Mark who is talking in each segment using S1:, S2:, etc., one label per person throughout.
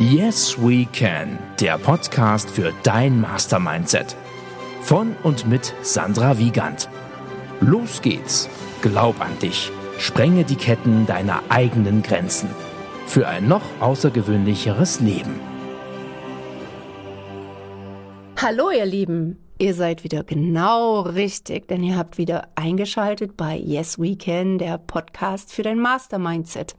S1: Yes We Can, der Podcast für dein Mastermindset. Von und mit Sandra Wiegand. Los geht's. Glaub an dich. Sprenge die Ketten deiner eigenen Grenzen. Für ein noch außergewöhnlicheres Leben.
S2: Hallo ihr Lieben. Ihr seid wieder genau richtig, denn ihr habt wieder eingeschaltet bei Yes We Can, der Podcast für dein Mastermindset.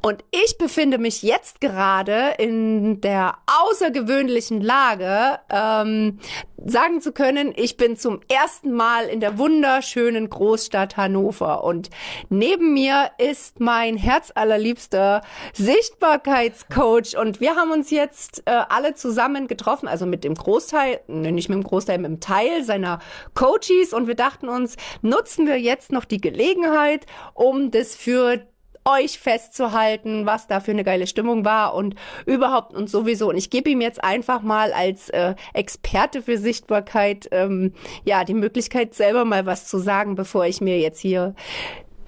S2: Und ich befinde mich jetzt gerade in der außergewöhnlichen Lage, ähm, sagen zu können, ich bin zum ersten Mal in der wunderschönen Großstadt Hannover und neben mir ist mein herzallerliebster Sichtbarkeitscoach und wir haben uns jetzt äh, alle zusammen getroffen, also mit dem Großteil, ne, nicht mit dem Großteil, mit dem Teil seiner Coaches und wir dachten uns, nutzen wir jetzt noch die Gelegenheit, um das für euch festzuhalten, was da für eine geile Stimmung war und überhaupt und sowieso. Und ich gebe ihm jetzt einfach mal als äh, Experte für Sichtbarkeit ähm, ja die Möglichkeit, selber mal was zu sagen, bevor ich mir jetzt hier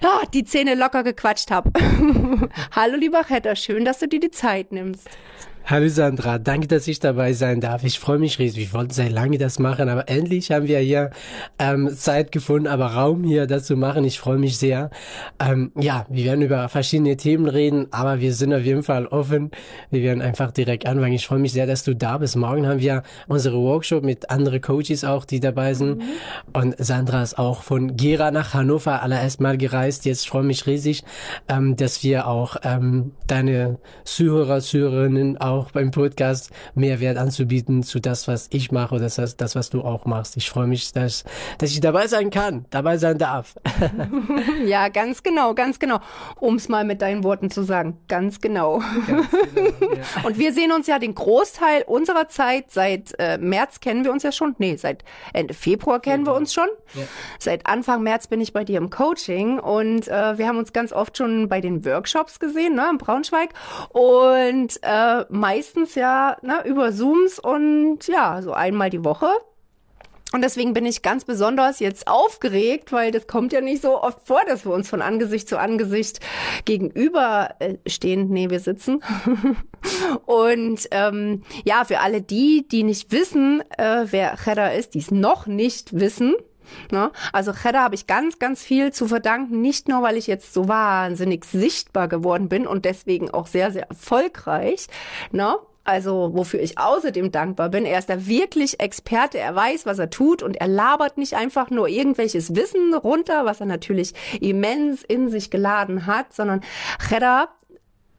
S2: ja, die Zähne locker gequatscht habe. Hallo lieber Hetter, schön, dass du dir die Zeit nimmst.
S3: Hallo Sandra, danke, dass ich dabei sein darf. Ich freue mich riesig. Ich wollte seit lange das machen, aber endlich haben wir hier ähm, Zeit gefunden, aber Raum hier das zu machen. Ich freue mich sehr. Ähm, ja, wir werden über verschiedene Themen reden, aber wir sind auf jeden Fall offen. Wir werden einfach direkt anfangen. Ich freue mich sehr, dass du da bist. Morgen haben wir unsere Workshop mit anderen Coaches auch, die dabei sind. Mhm. Und Sandra ist auch von Gera nach Hannover allererst mal gereist. Jetzt freue mich riesig, ähm, dass wir auch ähm, deine Zuhörer, Zuhörerinnen auch auch beim Podcast Mehrwert anzubieten zu das, was ich mache oder das, das was du auch machst. Ich freue mich, dass, dass ich dabei sein kann, dabei sein darf.
S2: ja, ganz genau, ganz genau. Um es mal mit deinen Worten zu sagen, ganz genau. Ganz genau ja. Und wir sehen uns ja den Großteil unserer Zeit, seit äh, März kennen wir uns ja schon, nee, seit Ende Februar kennen ja. wir uns schon. Ja. Seit Anfang März bin ich bei dir im Coaching und äh, wir haben uns ganz oft schon bei den Workshops gesehen, ne, in Braunschweig. Und äh, meistens ja ne, über Zooms und ja, so einmal die Woche. Und deswegen bin ich ganz besonders jetzt aufgeregt, weil das kommt ja nicht so oft vor, dass wir uns von Angesicht zu Angesicht gegenüber äh. Nee, wir sitzen. und ähm, ja, für alle die, die nicht wissen, äh, wer Cheddar ist, die es noch nicht wissen, Ne? Also Cheddar habe ich ganz, ganz viel zu verdanken, nicht nur, weil ich jetzt so wahnsinnig sichtbar geworden bin und deswegen auch sehr, sehr erfolgreich. Ne? Also wofür ich außerdem dankbar bin, er ist da wirklich Experte, er weiß, was er tut und er labert nicht einfach nur irgendwelches Wissen runter, was er natürlich immens in sich geladen hat, sondern Cheddar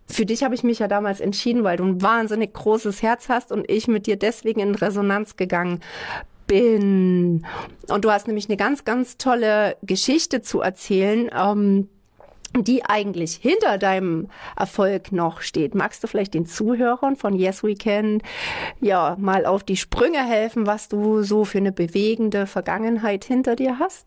S2: für dich habe ich mich ja damals entschieden, weil du ein wahnsinnig großes Herz hast und ich mit dir deswegen in Resonanz gegangen bin. Und du hast nämlich eine ganz, ganz tolle Geschichte zu erzählen. Ähm, die eigentlich hinter deinem Erfolg noch steht. Magst du vielleicht den Zuhörern von Yes We Can ja mal auf die Sprünge helfen, was du so für eine bewegende Vergangenheit hinter dir hast?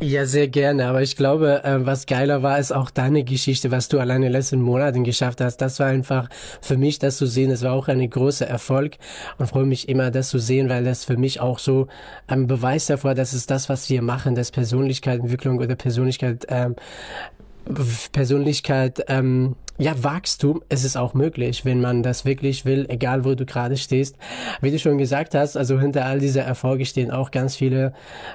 S3: Ja, sehr gerne. Aber ich glaube, äh, was geiler war, ist auch deine Geschichte, was du alleine in den letzten Monaten geschafft hast. Das war einfach für mich, das zu sehen. Das war auch ein großer Erfolg und freue mich immer, das zu sehen, weil das für mich auch so ein Beweis davor, dass es das, was wir machen, das Persönlichkeitsentwicklung oder Persönlichkeit, ähm, Persönlichkeit, ähm, ja, Wachstum, es ist auch möglich, wenn man das wirklich will, egal wo du gerade stehst. Wie du schon gesagt hast, also hinter all dieser Erfolge stehen auch ganz viele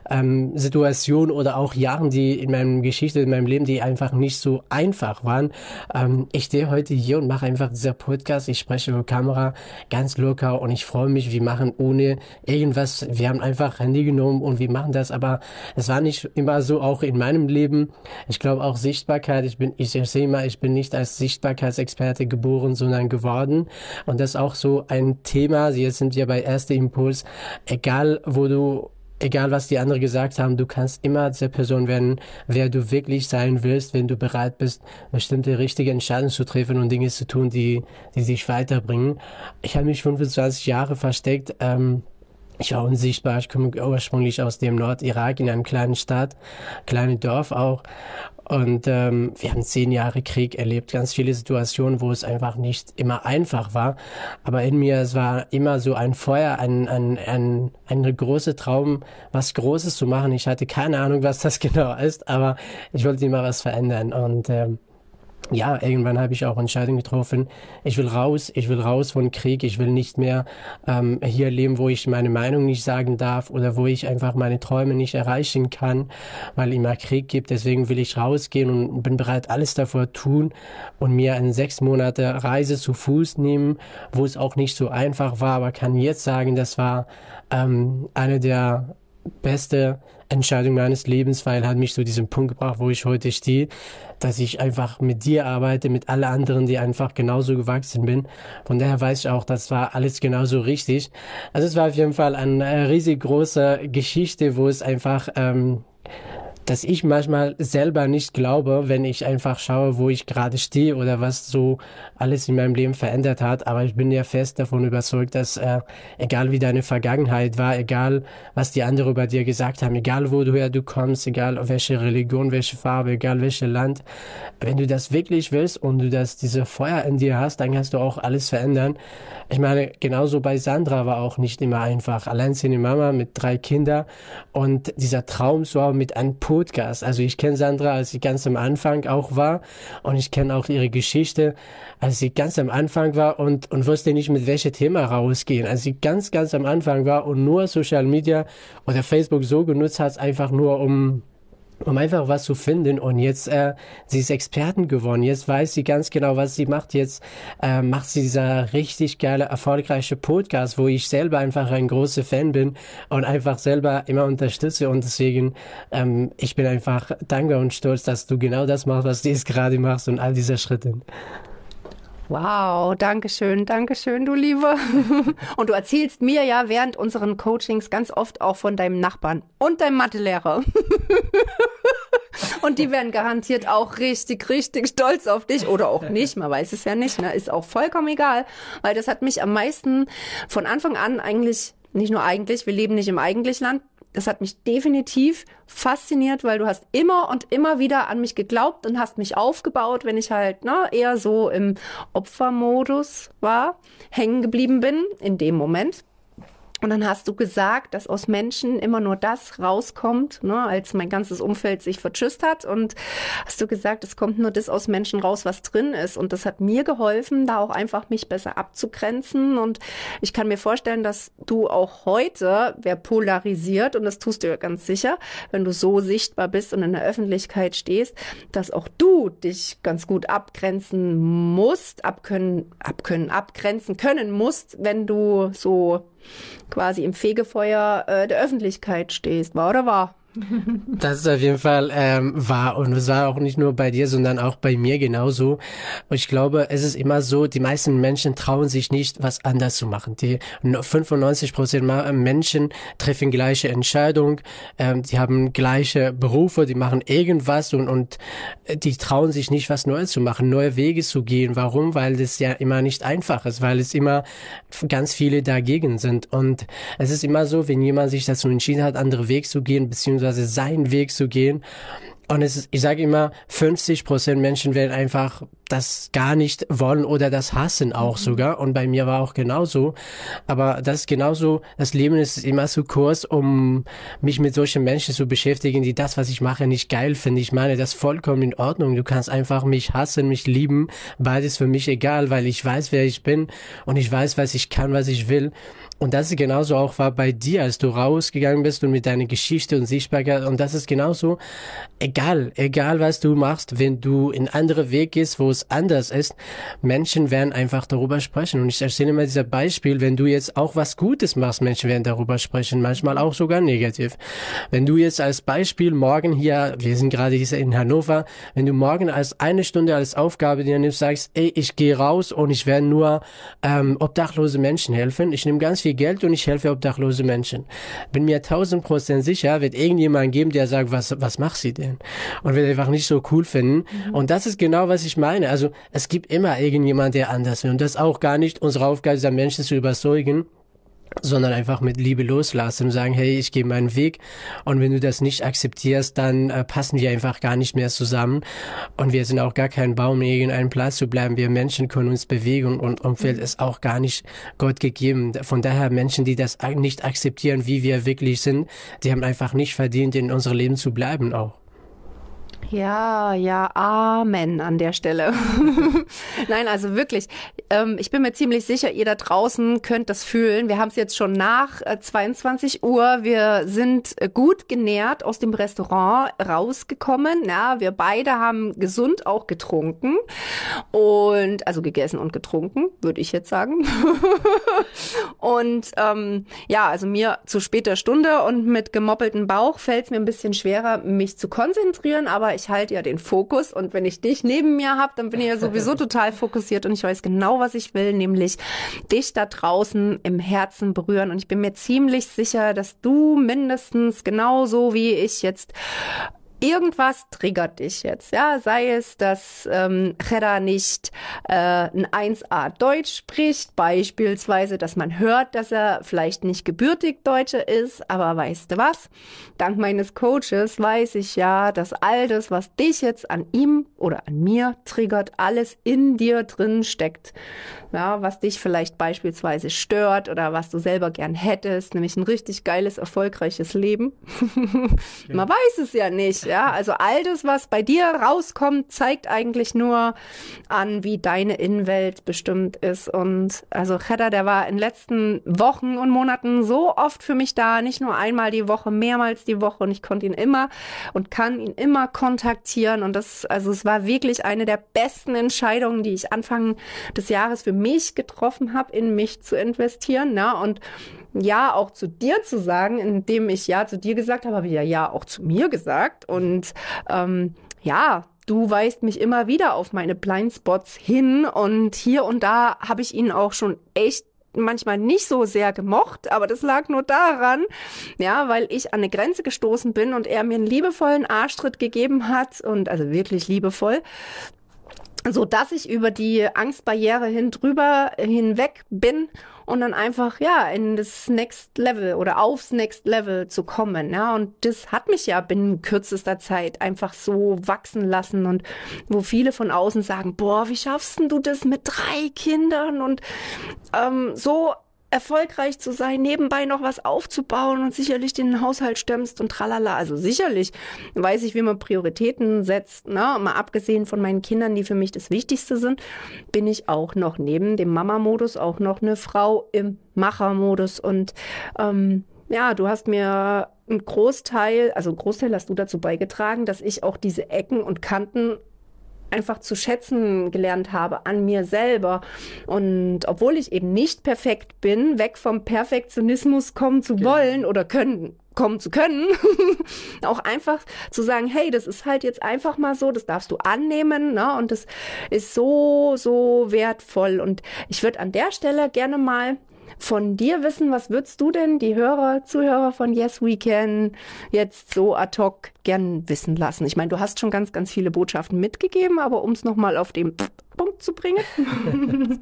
S3: ähm, Situationen oder auch Jahren, die in meinem Geschichte, in meinem Leben, die einfach nicht so einfach waren. Ähm, ich stehe heute hier und mache einfach dieser Podcast. Ich spreche über Kamera ganz locker und ich freue mich. Wir machen ohne irgendwas. Wir haben einfach Handy genommen und wir machen das. Aber es war nicht immer so, auch in meinem Leben. Ich glaube auch Sichtbarkeit. Ich bin, ich sehe mal, ich bin nicht als Sichtbarkeit Sichtbarkeitsexperte geboren, sondern geworden. Und das ist auch so ein Thema. Jetzt sind wir bei Erster Impuls. Egal, wo du egal was die anderen gesagt haben, du kannst immer der Person werden, wer du wirklich sein willst, wenn du bereit bist, bestimmte richtige Entscheidungen zu treffen und Dinge zu tun, die, die dich weiterbringen. Ich habe mich 25 Jahre versteckt. Ähm, ich war unsichtbar. Ich komme ursprünglich aus dem Nordirak in einem kleinen Stadt, kleinen Dorf auch. Und ähm, wir haben zehn Jahre Krieg erlebt, ganz viele Situationen, wo es einfach nicht immer einfach war. Aber in mir, es war immer so ein Feuer, ein, ein, ein, ein großer Traum, was Großes zu machen. Ich hatte keine Ahnung, was das genau ist, aber ich wollte immer was verändern. Und ähm, ja, irgendwann habe ich auch Entscheidungen getroffen. Ich will raus, ich will raus von Krieg, ich will nicht mehr ähm, hier leben, wo ich meine Meinung nicht sagen darf oder wo ich einfach meine Träume nicht erreichen kann, weil immer Krieg gibt. Deswegen will ich rausgehen und bin bereit, alles davor tun und mir eine sechs Monate Reise zu Fuß nehmen, wo es auch nicht so einfach war, aber kann jetzt sagen, das war ähm, eine der beste Entscheidung meines Lebens, weil hat mich zu diesem Punkt gebracht, wo ich heute stehe, dass ich einfach mit dir arbeite, mit alle anderen, die einfach genauso gewachsen bin. Von daher weiß ich auch, das war alles genauso richtig. Also es war auf jeden Fall eine riesig große Geschichte, wo es einfach ähm, dass ich manchmal selber nicht glaube, wenn ich einfach schaue, wo ich gerade stehe oder was so alles in meinem Leben verändert hat. Aber ich bin ja fest davon überzeugt, dass äh, egal wie deine Vergangenheit war, egal was die anderen über dir gesagt haben, egal woher du kommst, egal welche Religion, welche Farbe, egal welches Land, wenn du das wirklich willst und du das diese Feuer in dir hast, dann kannst du auch alles verändern. Ich meine, genauso bei Sandra war auch nicht immer einfach. Alleinziehende Mama mit drei Kindern und dieser Traum so mit einem Podcast. Also ich kenne Sandra, als sie ganz am Anfang auch war und ich kenne auch ihre Geschichte, als sie ganz am Anfang war und, und wusste nicht, mit welchem Thema rausgehen. Als sie ganz, ganz am Anfang war und nur Social Media oder Facebook so genutzt hat, einfach nur um um einfach was zu finden. Und jetzt, äh, sie ist Experten geworden. Jetzt weiß sie ganz genau, was sie macht. Jetzt äh, macht sie dieser richtig geile, erfolgreiche Podcast, wo ich selber einfach ein großer Fan bin und einfach selber immer unterstütze. Und deswegen, ähm, ich bin einfach dankbar und stolz, dass du genau das machst, was du jetzt gerade machst und all diese Schritte.
S2: Wow, danke schön, danke schön, du Liebe. Und du erzählst mir ja während unseren Coachings ganz oft auch von deinem Nachbarn und deinem Mathelehrer. Und die werden garantiert auch richtig, richtig stolz auf dich oder auch nicht. Man weiß es ja nicht. Ne? Ist auch vollkommen egal, weil das hat mich am meisten von Anfang an eigentlich, nicht nur eigentlich, wir leben nicht im Eigentlichland, das hat mich definitiv fasziniert, weil du hast immer und immer wieder an mich geglaubt und hast mich aufgebaut, wenn ich halt ne, eher so im Opfermodus war, hängen geblieben bin in dem Moment. Und dann hast du gesagt, dass aus Menschen immer nur das rauskommt, ne, als mein ganzes Umfeld sich vertschüsst hat. Und hast du gesagt, es kommt nur das aus Menschen raus, was drin ist. Und das hat mir geholfen, da auch einfach mich besser abzugrenzen. Und ich kann mir vorstellen, dass du auch heute, wer polarisiert, und das tust du ja ganz sicher, wenn du so sichtbar bist und in der Öffentlichkeit stehst, dass auch du dich ganz gut abgrenzen musst, abkönnen, abkönnen, abgrenzen können musst, wenn du so quasi im Fegefeuer äh, der Öffentlichkeit stehst. War oder war?
S3: Das ist auf jeden Fall ähm, wahr und es war auch nicht nur bei dir, sondern auch bei mir genauso. Und ich glaube, es ist immer so, die meisten Menschen trauen sich nicht, was anders zu machen. Die 95 Prozent Menschen treffen gleiche Entscheidungen, ähm, die haben gleiche Berufe, die machen irgendwas und, und die trauen sich nicht, was Neues zu machen, neue Wege zu gehen. Warum? Weil das ja immer nicht einfach ist, weil es immer ganz viele dagegen sind. Und es ist immer so, wenn jemand sich dazu entschieden hat, andere Wege zu gehen, beziehungsweise beziehungsweise seinen Weg zu gehen. Und es ist, ich sage immer, 50 Prozent Menschen werden einfach das gar nicht wollen oder das hassen auch mhm. sogar. Und bei mir war auch genauso. Aber das ist genauso, das Leben ist immer zu kurz, um mich mit solchen Menschen zu beschäftigen, die das, was ich mache, nicht geil finden. Ich meine, das ist vollkommen in Ordnung. Du kannst einfach mich hassen, mich lieben. Beides für mich egal, weil ich weiß, wer ich bin und ich weiß, was ich kann, was ich will. Und das ist genauso auch war bei dir, als du rausgegangen bist und mit deiner Geschichte und Sichtbarkeit. Und das ist genauso egal, egal was du machst, wenn du in andere Weg gehst, wo es anders ist. Menschen werden einfach darüber sprechen. Und ich erzähle immer dieser Beispiel, wenn du jetzt auch was Gutes machst, Menschen werden darüber sprechen, manchmal auch sogar negativ. Wenn du jetzt als Beispiel morgen hier, wir sind gerade hier in Hannover, wenn du morgen als eine Stunde als Aufgabe dir nimmst, sagst, ey, ich gehe raus und ich werde nur ähm, obdachlose Menschen helfen. Ich nehme ganz viel viel Geld und ich helfe obdachlose Menschen. Bin mir tausend Prozent sicher, wird irgendjemand geben, der sagt, was, was macht sie denn? Und wird einfach nicht so cool finden. Mhm. Und das ist genau, was ich meine. Also, es gibt immer irgendjemand, der anders will. Und das ist auch gar nicht unsere Aufgabe, dieser Menschen zu überzeugen sondern einfach mit Liebe loslassen und sagen, hey, ich gehe meinen Weg und wenn du das nicht akzeptierst, dann äh, passen wir einfach gar nicht mehr zusammen und wir sind auch gar kein Baum in irgendeinem Platz zu bleiben. Wir Menschen können uns bewegen und Umfeld ist auch gar nicht Gott gegeben. Von daher Menschen, die das nicht akzeptieren, wie wir wirklich sind, die haben einfach nicht verdient, in unserem Leben zu bleiben auch.
S2: Ja, ja, Amen an der Stelle. Nein, also wirklich, ähm, ich bin mir ziemlich sicher, ihr da draußen könnt das fühlen. Wir haben es jetzt schon nach äh, 22 Uhr. Wir sind äh, gut genährt aus dem Restaurant rausgekommen. Ja, wir beide haben gesund auch getrunken und also gegessen und getrunken, würde ich jetzt sagen. und ähm, ja, also mir zu später Stunde und mit gemoppeltem Bauch fällt es mir ein bisschen schwerer, mich zu konzentrieren, aber ich ich halte ja den Fokus und wenn ich dich neben mir habe, dann bin ich ja sowieso total fokussiert und ich weiß genau, was ich will, nämlich dich da draußen im Herzen berühren. Und ich bin mir ziemlich sicher, dass du mindestens genauso wie ich jetzt irgendwas triggert dich jetzt, ja, sei es, dass ähm, nicht äh, ein 1a Deutsch spricht, beispielsweise, dass man hört, dass er vielleicht nicht gebürtig Deutscher ist, aber weißt du was? Dank meines Coaches weiß ich ja, dass all das, was dich jetzt an ihm oder an mir triggert, alles in dir drin steckt ja, was dich vielleicht beispielsweise stört oder was du selber gern hättest, nämlich ein richtig geiles, erfolgreiches Leben. Man weiß es ja nicht, ja. Also all das, was bei dir rauskommt, zeigt eigentlich nur an, wie deine Innenwelt bestimmt ist. Und also Hedda, der war in den letzten Wochen und Monaten so oft für mich da, nicht nur einmal die Woche, mehrmals die Woche und ich konnte ihn immer und kann ihn immer kontaktieren und das, also es war wirklich eine der besten Entscheidungen, die ich Anfang des Jahres für mich getroffen habe, in mich zu investieren. Ne? Und ja auch zu dir zu sagen, indem ich ja zu dir gesagt habe, habe ich ja ja auch zu mir gesagt. Und ähm, ja, du weist mich immer wieder auf meine Blindspots hin. Und hier und da habe ich ihn auch schon echt manchmal nicht so sehr gemocht, aber das lag nur daran, ja, weil ich an eine Grenze gestoßen bin und er mir einen liebevollen Arschtritt gegeben hat. Und also wirklich liebevoll so dass ich über die Angstbarriere hin drüber hinweg bin und dann einfach ja in das Next Level oder aufs Next Level zu kommen ja. Und das hat mich ja binnen kürzester Zeit einfach so wachsen lassen und wo viele von außen sagen boah wie schaffst du das mit drei Kindern? Und ähm, so erfolgreich zu sein, nebenbei noch was aufzubauen und sicherlich den Haushalt stemmst und tralala. Also sicherlich weiß ich, wie man Prioritäten setzt. Ne? Mal abgesehen von meinen Kindern, die für mich das Wichtigste sind, bin ich auch noch neben dem Mama-Modus auch noch eine Frau im Macher-Modus. Und ähm, ja, du hast mir einen Großteil, also einen Großteil hast du dazu beigetragen, dass ich auch diese Ecken und Kanten einfach zu schätzen gelernt habe an mir selber. Und obwohl ich eben nicht perfekt bin, weg vom Perfektionismus kommen zu genau. wollen oder können, kommen zu können, auch einfach zu sagen, hey, das ist halt jetzt einfach mal so, das darfst du annehmen, ne? Und das ist so, so wertvoll. Und ich würde an der Stelle gerne mal von dir wissen, was würdest du denn die Hörer, Zuhörer von Yes We Can jetzt so ad hoc gern wissen lassen? Ich meine, du hast schon ganz, ganz viele Botschaften mitgegeben, aber um es nochmal auf den Punkt zu bringen.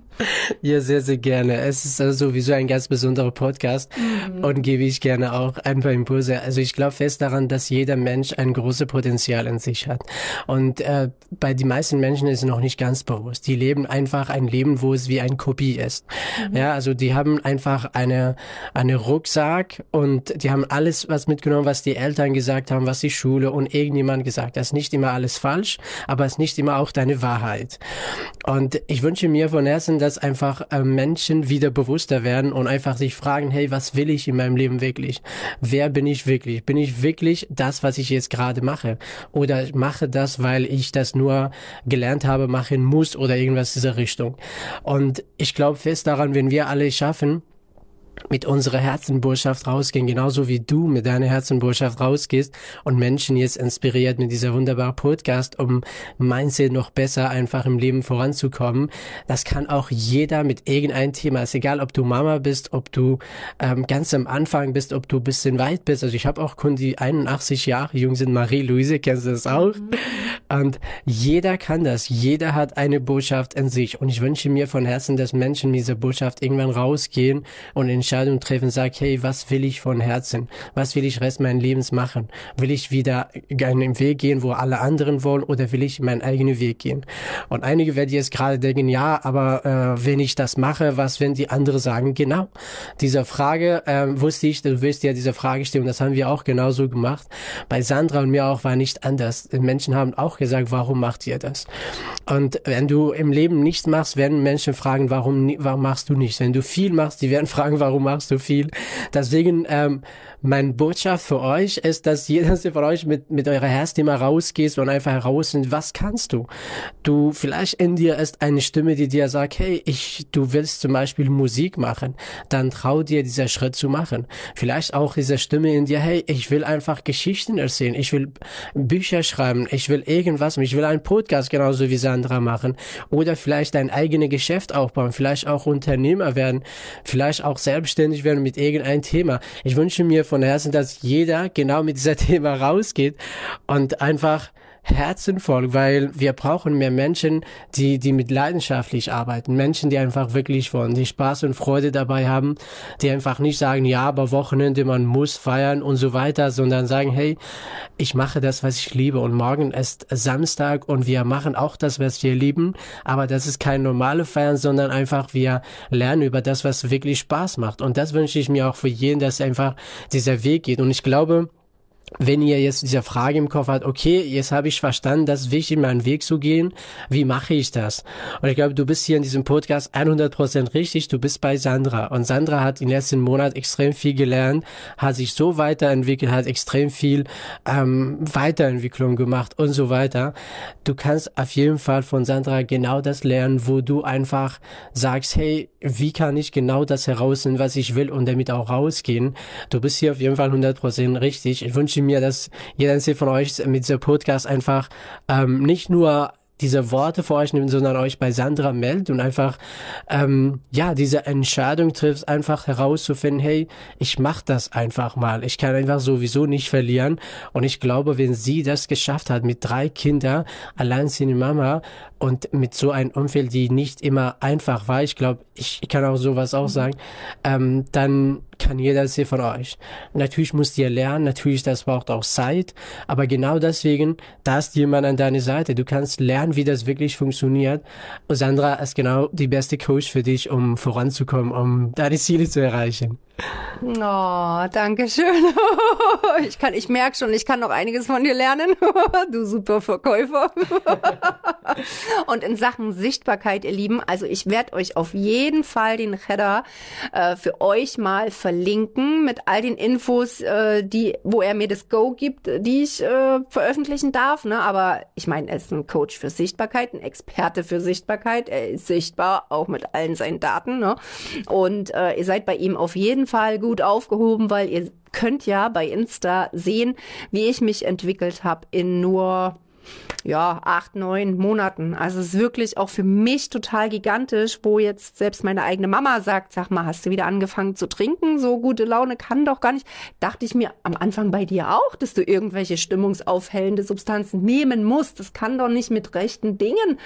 S3: ja, sehr, sehr gerne. Es ist also sowieso ein ganz besonderer Podcast mhm. und gebe ich gerne auch ein paar Impulse. Also ich glaube fest daran, dass jeder Mensch ein großes Potenzial in sich hat. Und äh, bei den meisten Menschen ist es noch nicht ganz bewusst. Die leben einfach ein Leben, wo es wie ein Kopie ist. Mhm. Ja, also die haben einfach eine, eine Rucksack und die haben alles was mitgenommen, was die Eltern gesagt haben, was die Schule und irgendjemand gesagt, das ist nicht immer alles falsch, aber es ist nicht immer auch deine Wahrheit. Und ich wünsche mir von Herzen, dass einfach äh, Menschen wieder bewusster werden und einfach sich fragen, hey, was will ich in meinem Leben wirklich? Wer bin ich wirklich? Bin ich wirklich das, was ich jetzt gerade mache? Oder mache das, weil ich das nur gelernt habe, machen muss oder irgendwas dieser Richtung? Und ich glaube fest daran, wenn wir alle schaffen, mit unserer Herzenbotschaft rausgehen, genauso wie du mit deiner Herzenbotschaft rausgehst und Menschen jetzt inspiriert mit dieser wunderbaren Podcast, um Mindset noch besser einfach im Leben voranzukommen. Das kann auch jeder mit irgendeinem Thema. ist egal, ob du Mama bist, ob du ähm, ganz am Anfang bist, ob du bisschen weit bist. Also ich habe auch Kunden, die 81 Jahre jung sind. Marie-Louise, kennst du das auch? Mhm. Und jeder kann das. Jeder hat eine Botschaft in sich. Und ich wünsche mir von Herzen, dass Menschen mit dieser Botschaft irgendwann rausgehen und in Entscheidung treffen, sag, hey, was will ich von Herzen? Was will ich Rest meines Lebens machen? Will ich wieder einen Weg gehen, wo alle anderen wollen, oder will ich meinen eigenen Weg gehen? Und einige werden jetzt gerade denken, ja, aber äh, wenn ich das mache, was wenn die anderen sagen? Genau. Diese Frage äh, wusste ich, du wirst ja diese Frage stellen, das haben wir auch genauso gemacht. Bei Sandra und mir auch war nicht anders. Menschen haben auch gesagt, warum macht ihr das? Und wenn du im Leben nichts machst, werden Menschen fragen, warum, warum machst du nichts? Wenn du viel machst, die werden fragen, warum machst du viel? Deswegen, ähm, meine Botschaft für euch ist, dass jeder von euch mit, mit eurer Herzthema rausgeht und einfach heraus sind, was kannst du? Du, vielleicht in dir ist eine Stimme, die dir sagt, hey, ich, du willst zum Beispiel Musik machen, dann trau dir dieser Schritt zu machen. Vielleicht auch diese Stimme in dir, hey, ich will einfach Geschichten erzählen, ich will Bücher schreiben, ich will irgendwas, ich will einen Podcast genauso wie Sandra machen. Oder vielleicht dein eigenes Geschäft aufbauen, vielleicht auch Unternehmer werden, vielleicht auch selbstständig werden mit irgendeinem Thema. Ich wünsche mir von Herzen, dass jeder genau mit dieser Thema rausgeht und einfach Herzen voll, weil wir brauchen mehr Menschen, die, die mit leidenschaftlich arbeiten. Menschen, die einfach wirklich wollen, die Spaß und Freude dabei haben, die einfach nicht sagen, ja, aber Wochenende, man muss feiern und so weiter, sondern sagen, hey, ich mache das, was ich liebe und morgen ist Samstag und wir machen auch das, was wir lieben, aber das ist kein normale Feiern, sondern einfach wir lernen über das, was wirklich Spaß macht. Und das wünsche ich mir auch für jeden, dass einfach dieser Weg geht. Und ich glaube, wenn ihr jetzt diese Frage im Kopf habt, okay, jetzt habe ich verstanden, das ist wichtig, meinen Weg zu gehen, wie mache ich das? Und ich glaube, du bist hier in diesem Podcast 100% richtig, du bist bei Sandra. Und Sandra hat im letzten Monat extrem viel gelernt, hat sich so weiterentwickelt, hat extrem viel ähm, Weiterentwicklung gemacht und so weiter. Du kannst auf jeden Fall von Sandra genau das lernen, wo du einfach sagst, hey, wie kann ich genau das herausfinden, was ich will und damit auch rausgehen? Du bist hier auf jeden Fall 100% richtig. Ich wünsche mir, dass jeder von euch mit diesem Podcast einfach ähm, nicht nur diese Worte vor euch nimmt, sondern euch bei Sandra meldet und einfach ähm, ja diese Entscheidung trifft, einfach herauszufinden, hey, ich mach das einfach mal. Ich kann einfach sowieso nicht verlieren. Und ich glaube, wenn sie das geschafft hat mit drei Kindern, allein seine Mama und mit so einem Umfeld, die nicht immer einfach war, ich glaube, ich, kann auch sowas auch sagen, ähm, dann kann jeder sie von euch. Natürlich musst ihr lernen, natürlich das braucht auch Zeit, aber genau deswegen, da ist jemand an deiner Seite. Du kannst lernen, wie das wirklich funktioniert. Und Sandra ist genau die beste Coach für dich, um voranzukommen, um deine Ziele zu erreichen.
S2: Oh, danke schön. Ich kann, ich merke schon, ich kann noch einiges von dir lernen. Du super Verkäufer. Und in Sachen Sichtbarkeit, ihr Lieben, also ich werde euch auf jeden Fall den Header äh, für euch mal verlinken mit all den Infos, äh, die, wo er mir das Go gibt, die ich äh, veröffentlichen darf. Ne? Aber ich meine, er ist ein Coach für Sichtbarkeit, ein Experte für Sichtbarkeit. Er ist sichtbar, auch mit allen seinen Daten. Ne? Und äh, ihr seid bei ihm auf jeden Fall gut aufgehoben, weil ihr könnt ja bei Insta sehen, wie ich mich entwickelt habe in nur ja, acht, neun Monaten. Also es ist wirklich auch für mich total gigantisch, wo jetzt selbst meine eigene Mama sagt, sag mal, hast du wieder angefangen zu trinken? So gute Laune kann doch gar nicht. Dachte ich mir am Anfang bei dir auch, dass du irgendwelche stimmungsaufhellende Substanzen nehmen musst. Das kann doch nicht mit rechten Dingen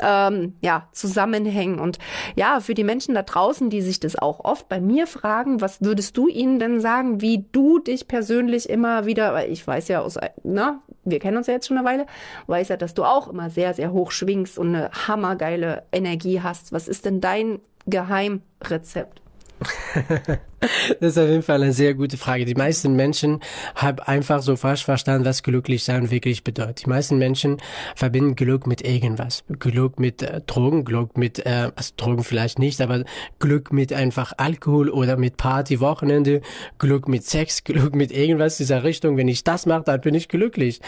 S2: ähm, ja, zusammenhängen. Und ja, für die Menschen da draußen, die sich das auch oft bei mir fragen, was würdest du ihnen denn sagen, wie du dich persönlich immer wieder, weil ich weiß ja aus, na, wir kennen uns ja jetzt schon eine Weile, weiß ja, dass du auch immer sehr, sehr hoch schwingst und eine hammergeile Energie hast. Was ist denn dein Geheimrezept?
S3: das ist auf jeden Fall eine sehr gute Frage. Die meisten Menschen haben einfach so falsch verstanden, was glücklich sein wirklich bedeutet. Die meisten Menschen verbinden Glück mit irgendwas. Glück mit äh, Drogen, Glück mit, äh, also Drogen vielleicht nicht, aber Glück mit einfach Alkohol oder mit Party, Wochenende, Glück mit Sex, Glück mit irgendwas dieser Richtung. Wenn ich das mache, dann bin ich glücklich.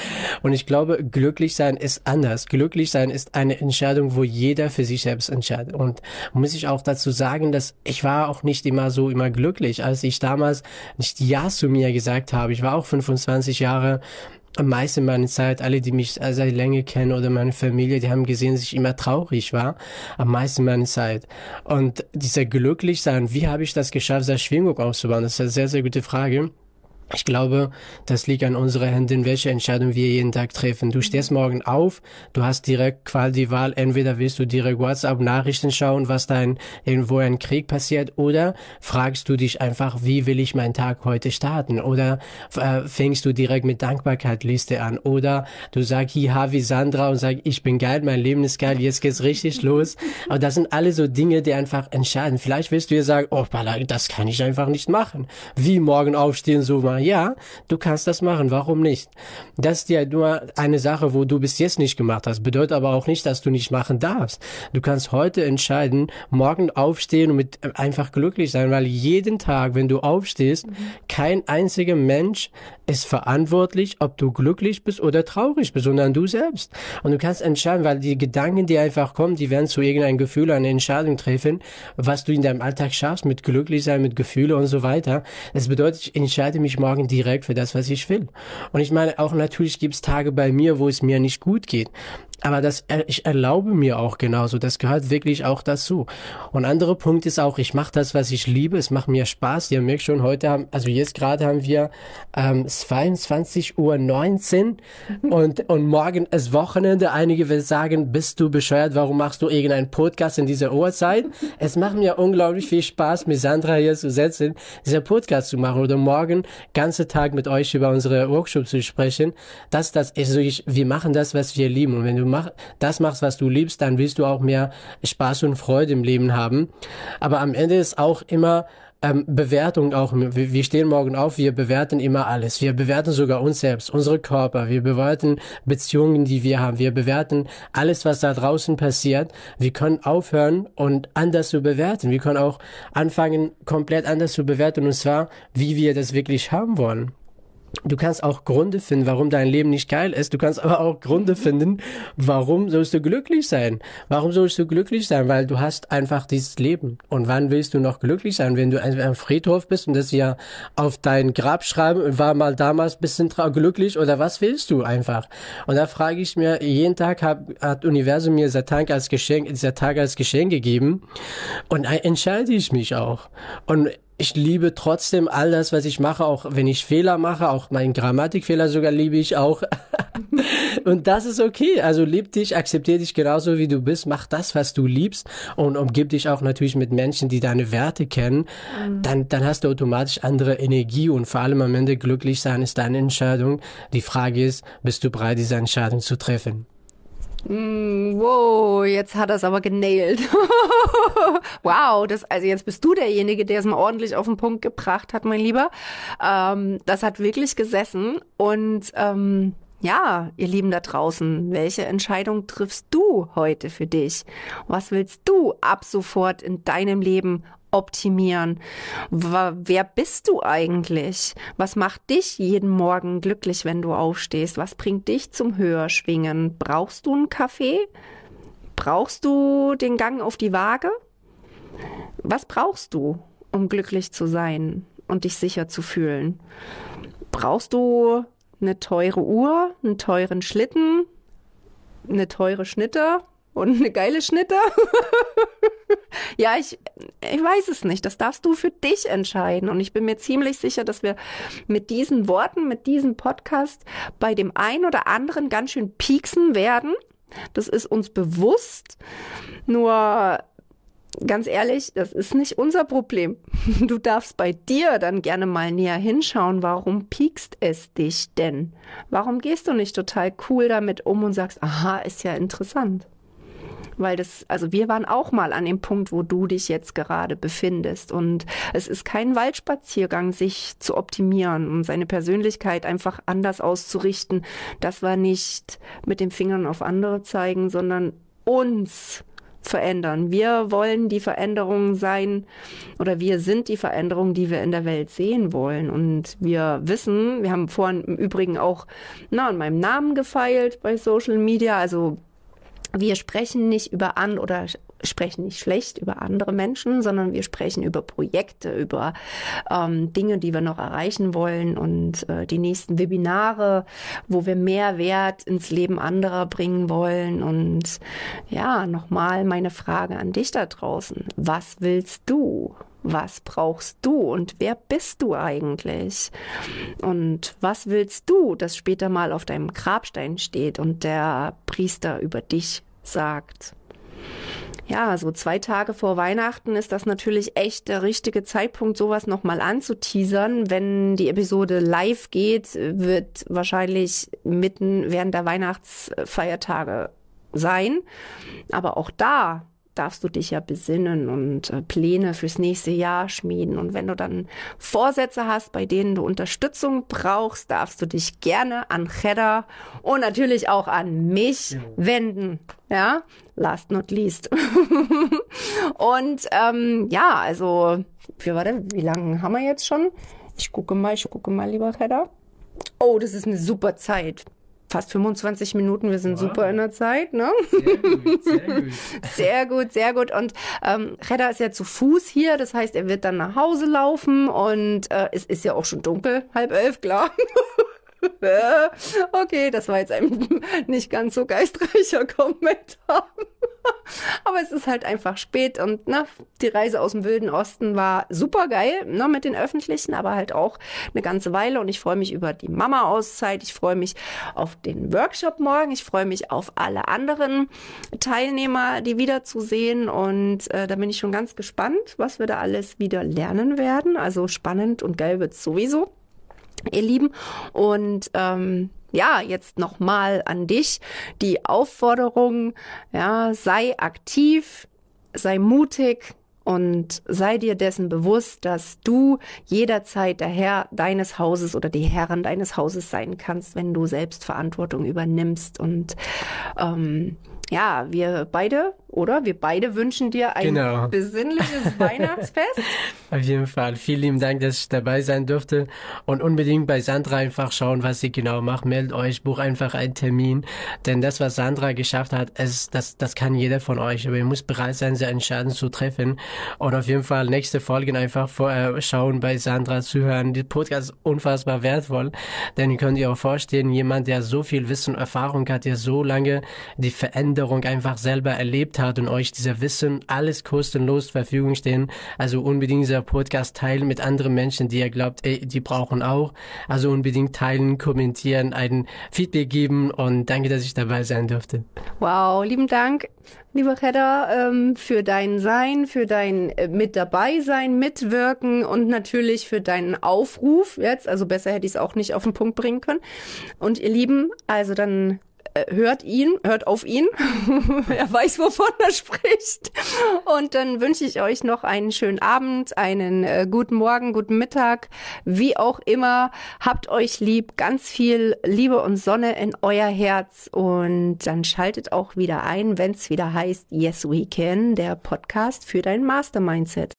S3: Und ich glaube, glücklich sein ist anders. Glücklich sein ist eine Entscheidung, wo jeder für sich selbst entscheidet. Und muss ich auch dazu sagen, dass ich war auch nicht immer so immer glücklich, als ich damals nicht Ja zu mir gesagt habe. Ich war auch 25 Jahre am meisten meiner Zeit, alle, die mich seit länger kennen oder meine Familie, die haben gesehen, dass ich immer traurig war. Am meisten meiner Zeit. Und dieser glücklich sein, wie habe ich das geschafft, diese Schwingung aufzubauen? Das ist eine sehr, sehr gute Frage. Ich glaube, das liegt an unseren Händen, welche Entscheidung wir jeden Tag treffen. Du stehst morgen auf, du hast direkt quasi die Wahl, entweder willst du direkt WhatsApp-Nachrichten schauen, was da irgendwo ein Krieg passiert, oder fragst du dich einfach, wie will ich meinen Tag heute starten? Oder äh, fängst du direkt mit Dankbarkeitliste an? Oder du sagst, hi, wie Sandra und sagst, ich bin geil, mein Leben ist geil, jetzt geht's richtig los. Aber das sind alle so Dinge, die einfach entscheiden. Vielleicht willst du dir sagen, oh, das kann ich einfach nicht machen. Wie morgen aufstehen, so mal ja, du kannst das machen, warum nicht? Das ist ja nur eine Sache, wo du bis jetzt nicht gemacht hast, bedeutet aber auch nicht, dass du nicht machen darfst. Du kannst heute entscheiden, morgen aufstehen und mit einfach glücklich sein, weil jeden Tag, wenn du aufstehst, kein einziger Mensch ist verantwortlich, ob du glücklich bist oder traurig bist, sondern du selbst. Und du kannst entscheiden, weil die Gedanken, die einfach kommen, die werden zu irgendeinem Gefühl, eine Entscheidung treffen, was du in deinem Alltag schaffst, mit glücklich sein, mit Gefühle und so weiter. Das bedeutet, ich entscheide mich morgen direkt für das, was ich will. Und ich meine, auch natürlich gibt es Tage bei mir, wo es mir nicht gut geht. Aber das, ich erlaube mir auch genauso. Das gehört wirklich auch dazu. Und anderer Punkt ist auch, ich mache das, was ich liebe. Es macht mir Spaß. Ihr merkt schon, heute haben, also jetzt gerade haben wir ähm, 22 Uhr 19 und, und morgen ist Wochenende. Einige will sagen, bist du bescheuert? Warum machst du irgendeinen Podcast in dieser Uhrzeit? Es macht mir unglaublich viel Spaß, mit Sandra hier zu setzen, dieser Podcast zu machen oder morgen ganze Tag mit euch über unsere Workshop zu sprechen. Das, das ist also ich, wir machen das, was wir lieben. Und wenn du mach, das machst, was du liebst, dann willst du auch mehr Spaß und Freude im Leben haben. Aber am Ende ist auch immer ähm, Bewertung auch. Wir stehen morgen auf, wir bewerten immer alles. Wir bewerten sogar uns selbst, unsere Körper. Wir bewerten Beziehungen, die wir haben. Wir bewerten alles, was da draußen passiert. Wir können aufhören und anders zu bewerten. Wir können auch anfangen, komplett anders zu bewerten und zwar, wie wir das wirklich haben wollen. Du kannst auch Gründe finden, warum dein Leben nicht geil ist. Du kannst aber auch Gründe finden, warum sollst du glücklich sein? Warum sollst du glücklich sein? Weil du hast einfach dieses Leben. Und wann willst du noch glücklich sein? Wenn du am Friedhof bist und das ja auf dein Grab schreiben, war mal damals bisschen glücklich oder was willst du einfach? Und da frage ich mir, jeden Tag hat, hat Universum mir Tag als Geschenk, Tag als Geschenk gegeben. Und entscheide ich mich auch. Und ich liebe trotzdem all das, was ich mache, auch wenn ich Fehler mache, auch meinen Grammatikfehler sogar liebe ich auch. und das ist okay. Also lieb dich, akzeptiere dich genauso wie du bist, mach das, was du liebst und umgib dich auch natürlich mit Menschen, die deine Werte kennen. Mhm. Dann, dann hast du automatisch andere Energie und vor allem am Ende glücklich sein ist deine Entscheidung. Die Frage ist, bist du bereit, diese Entscheidung zu treffen?
S2: Mm, wow, jetzt hat er es aber genailt. wow, das, also jetzt bist du derjenige, der es mal ordentlich auf den Punkt gebracht hat, mein Lieber. Ähm, das hat wirklich gesessen. Und ähm, ja, ihr Lieben da draußen, welche Entscheidung triffst du heute für dich? Was willst du ab sofort in deinem Leben optimieren. Wer bist du eigentlich? Was macht dich jeden Morgen glücklich, wenn du aufstehst? Was bringt dich zum Höherschwingen? Brauchst du einen Kaffee? Brauchst du den Gang auf die Waage? Was brauchst du, um glücklich zu sein und dich sicher zu fühlen? Brauchst du eine teure Uhr, einen teuren Schlitten, eine teure Schnitte und eine geile Schnitte? ja, ich, ich weiß es nicht. Das darfst du für dich entscheiden. Und ich bin mir ziemlich sicher, dass wir mit diesen Worten, mit diesem Podcast bei dem einen oder anderen ganz schön pieksen werden. Das ist uns bewusst. Nur ganz ehrlich, das ist nicht unser Problem. Du darfst bei dir dann gerne mal näher hinschauen, warum piekst es dich denn? Warum gehst du nicht total cool damit um und sagst, aha, ist ja interessant? Weil das, also wir waren auch mal an dem Punkt, wo du dich jetzt gerade befindest. Und es ist kein Waldspaziergang, sich zu optimieren und seine Persönlichkeit einfach anders auszurichten. Das war nicht mit den Fingern auf andere zeigen, sondern uns verändern. Wir wollen die Veränderung sein oder wir sind die Veränderung, die wir in der Welt sehen wollen. Und wir wissen, wir haben vorhin im Übrigen auch na, an meinem Namen gefeilt bei Social Media. Also wir sprechen nicht über an oder sprechen nicht schlecht über andere Menschen, sondern wir sprechen über Projekte, über ähm, Dinge, die wir noch erreichen wollen und äh, die nächsten Webinare, wo wir mehr Wert ins Leben anderer bringen wollen. Und ja, nochmal meine Frage an dich da draußen. Was willst du? Was brauchst du und wer bist du eigentlich? Und was willst du, dass später mal auf deinem Grabstein steht und der Priester über dich sagt? ja, so zwei Tage vor Weihnachten ist das natürlich echt der richtige Zeitpunkt, sowas nochmal anzuteasern. Wenn die Episode live geht, wird wahrscheinlich mitten während der Weihnachtsfeiertage sein. Aber auch da darfst du dich ja besinnen und äh, Pläne fürs nächste Jahr schmieden. Und wenn du dann Vorsätze hast, bei denen du Unterstützung brauchst, darfst du dich gerne an Cheddar und natürlich auch an mich ja. wenden. Ja, last not least. und ähm, ja, also, wie, warte, wie lange haben wir jetzt schon? Ich gucke mal, ich gucke mal, lieber Cheddar. Oh, das ist eine super Zeit fast 25 Minuten. Wir sind wow. super in der Zeit, ne? Sehr gut, sehr gut. sehr gut, sehr gut. Und ähm, Redda ist ja zu Fuß hier, das heißt, er wird dann nach Hause laufen und äh, es ist ja auch schon dunkel, halb elf, klar. okay, das war jetzt ein nicht ganz so geistreicher Kommentar. Aber es ist halt einfach spät und ne, die Reise aus dem Wilden Osten war super geil ne, mit den Öffentlichen, aber halt auch eine ganze Weile. Und ich freue mich über die Mama-Auszeit. Ich freue mich auf den Workshop morgen. Ich freue mich auf alle anderen Teilnehmer, die wiederzusehen. Und äh, da bin ich schon ganz gespannt, was wir da alles wieder lernen werden. Also spannend und geil wird es sowieso ihr Lieben. Und ähm, ja, jetzt nochmal an dich die Aufforderung, ja, sei aktiv, sei mutig, und sei dir dessen bewusst, dass du jederzeit der Herr deines Hauses oder die Herrin deines Hauses sein kannst, wenn du selbst Verantwortung übernimmst. Und ähm, ja, wir beide, oder? Wir beide wünschen dir ein genau. besinnliches Weihnachtsfest.
S3: Auf jeden Fall. Vielen lieben Dank, dass ich dabei sein durfte. Und unbedingt bei Sandra einfach schauen, was sie genau macht. Meldet euch, buch einfach einen Termin. Denn das, was Sandra geschafft hat, es, das, das kann jeder von euch. Aber ihr müsst bereit sein, seinen Schaden zu treffen. Und auf jeden Fall nächste Folgen einfach vorher schauen, bei Sandra zuhören. Die Podcast ist unfassbar wertvoll. Denn ihr könnt ihr auch vorstellen, jemand, der so viel Wissen und Erfahrung hat, der so lange die Veränderung einfach selber erlebt hat und euch dieser Wissen alles kostenlos zur Verfügung stehen. Also unbedingt dieser Podcast teilen mit anderen Menschen, die ihr glaubt, ey, die brauchen auch. Also unbedingt teilen, kommentieren, ein Feedback geben und danke, dass ich dabei sein durfte.
S2: Wow, lieben Dank. Lieber Hedda, ähm, für dein Sein, für dein äh, mit dabei sein, mitwirken und natürlich für deinen Aufruf jetzt. Also besser hätte ich es auch nicht auf den Punkt bringen können. Und ihr Lieben, also dann hört ihn, hört auf ihn. er weiß, wovon er spricht. Und dann wünsche ich euch noch einen schönen Abend, einen äh, guten Morgen, guten Mittag, wie auch immer. Habt euch lieb, ganz viel Liebe und Sonne in euer Herz und dann schaltet auch wieder ein, wenn es wieder heißt Yes We Can, der Podcast für dein Mastermindset.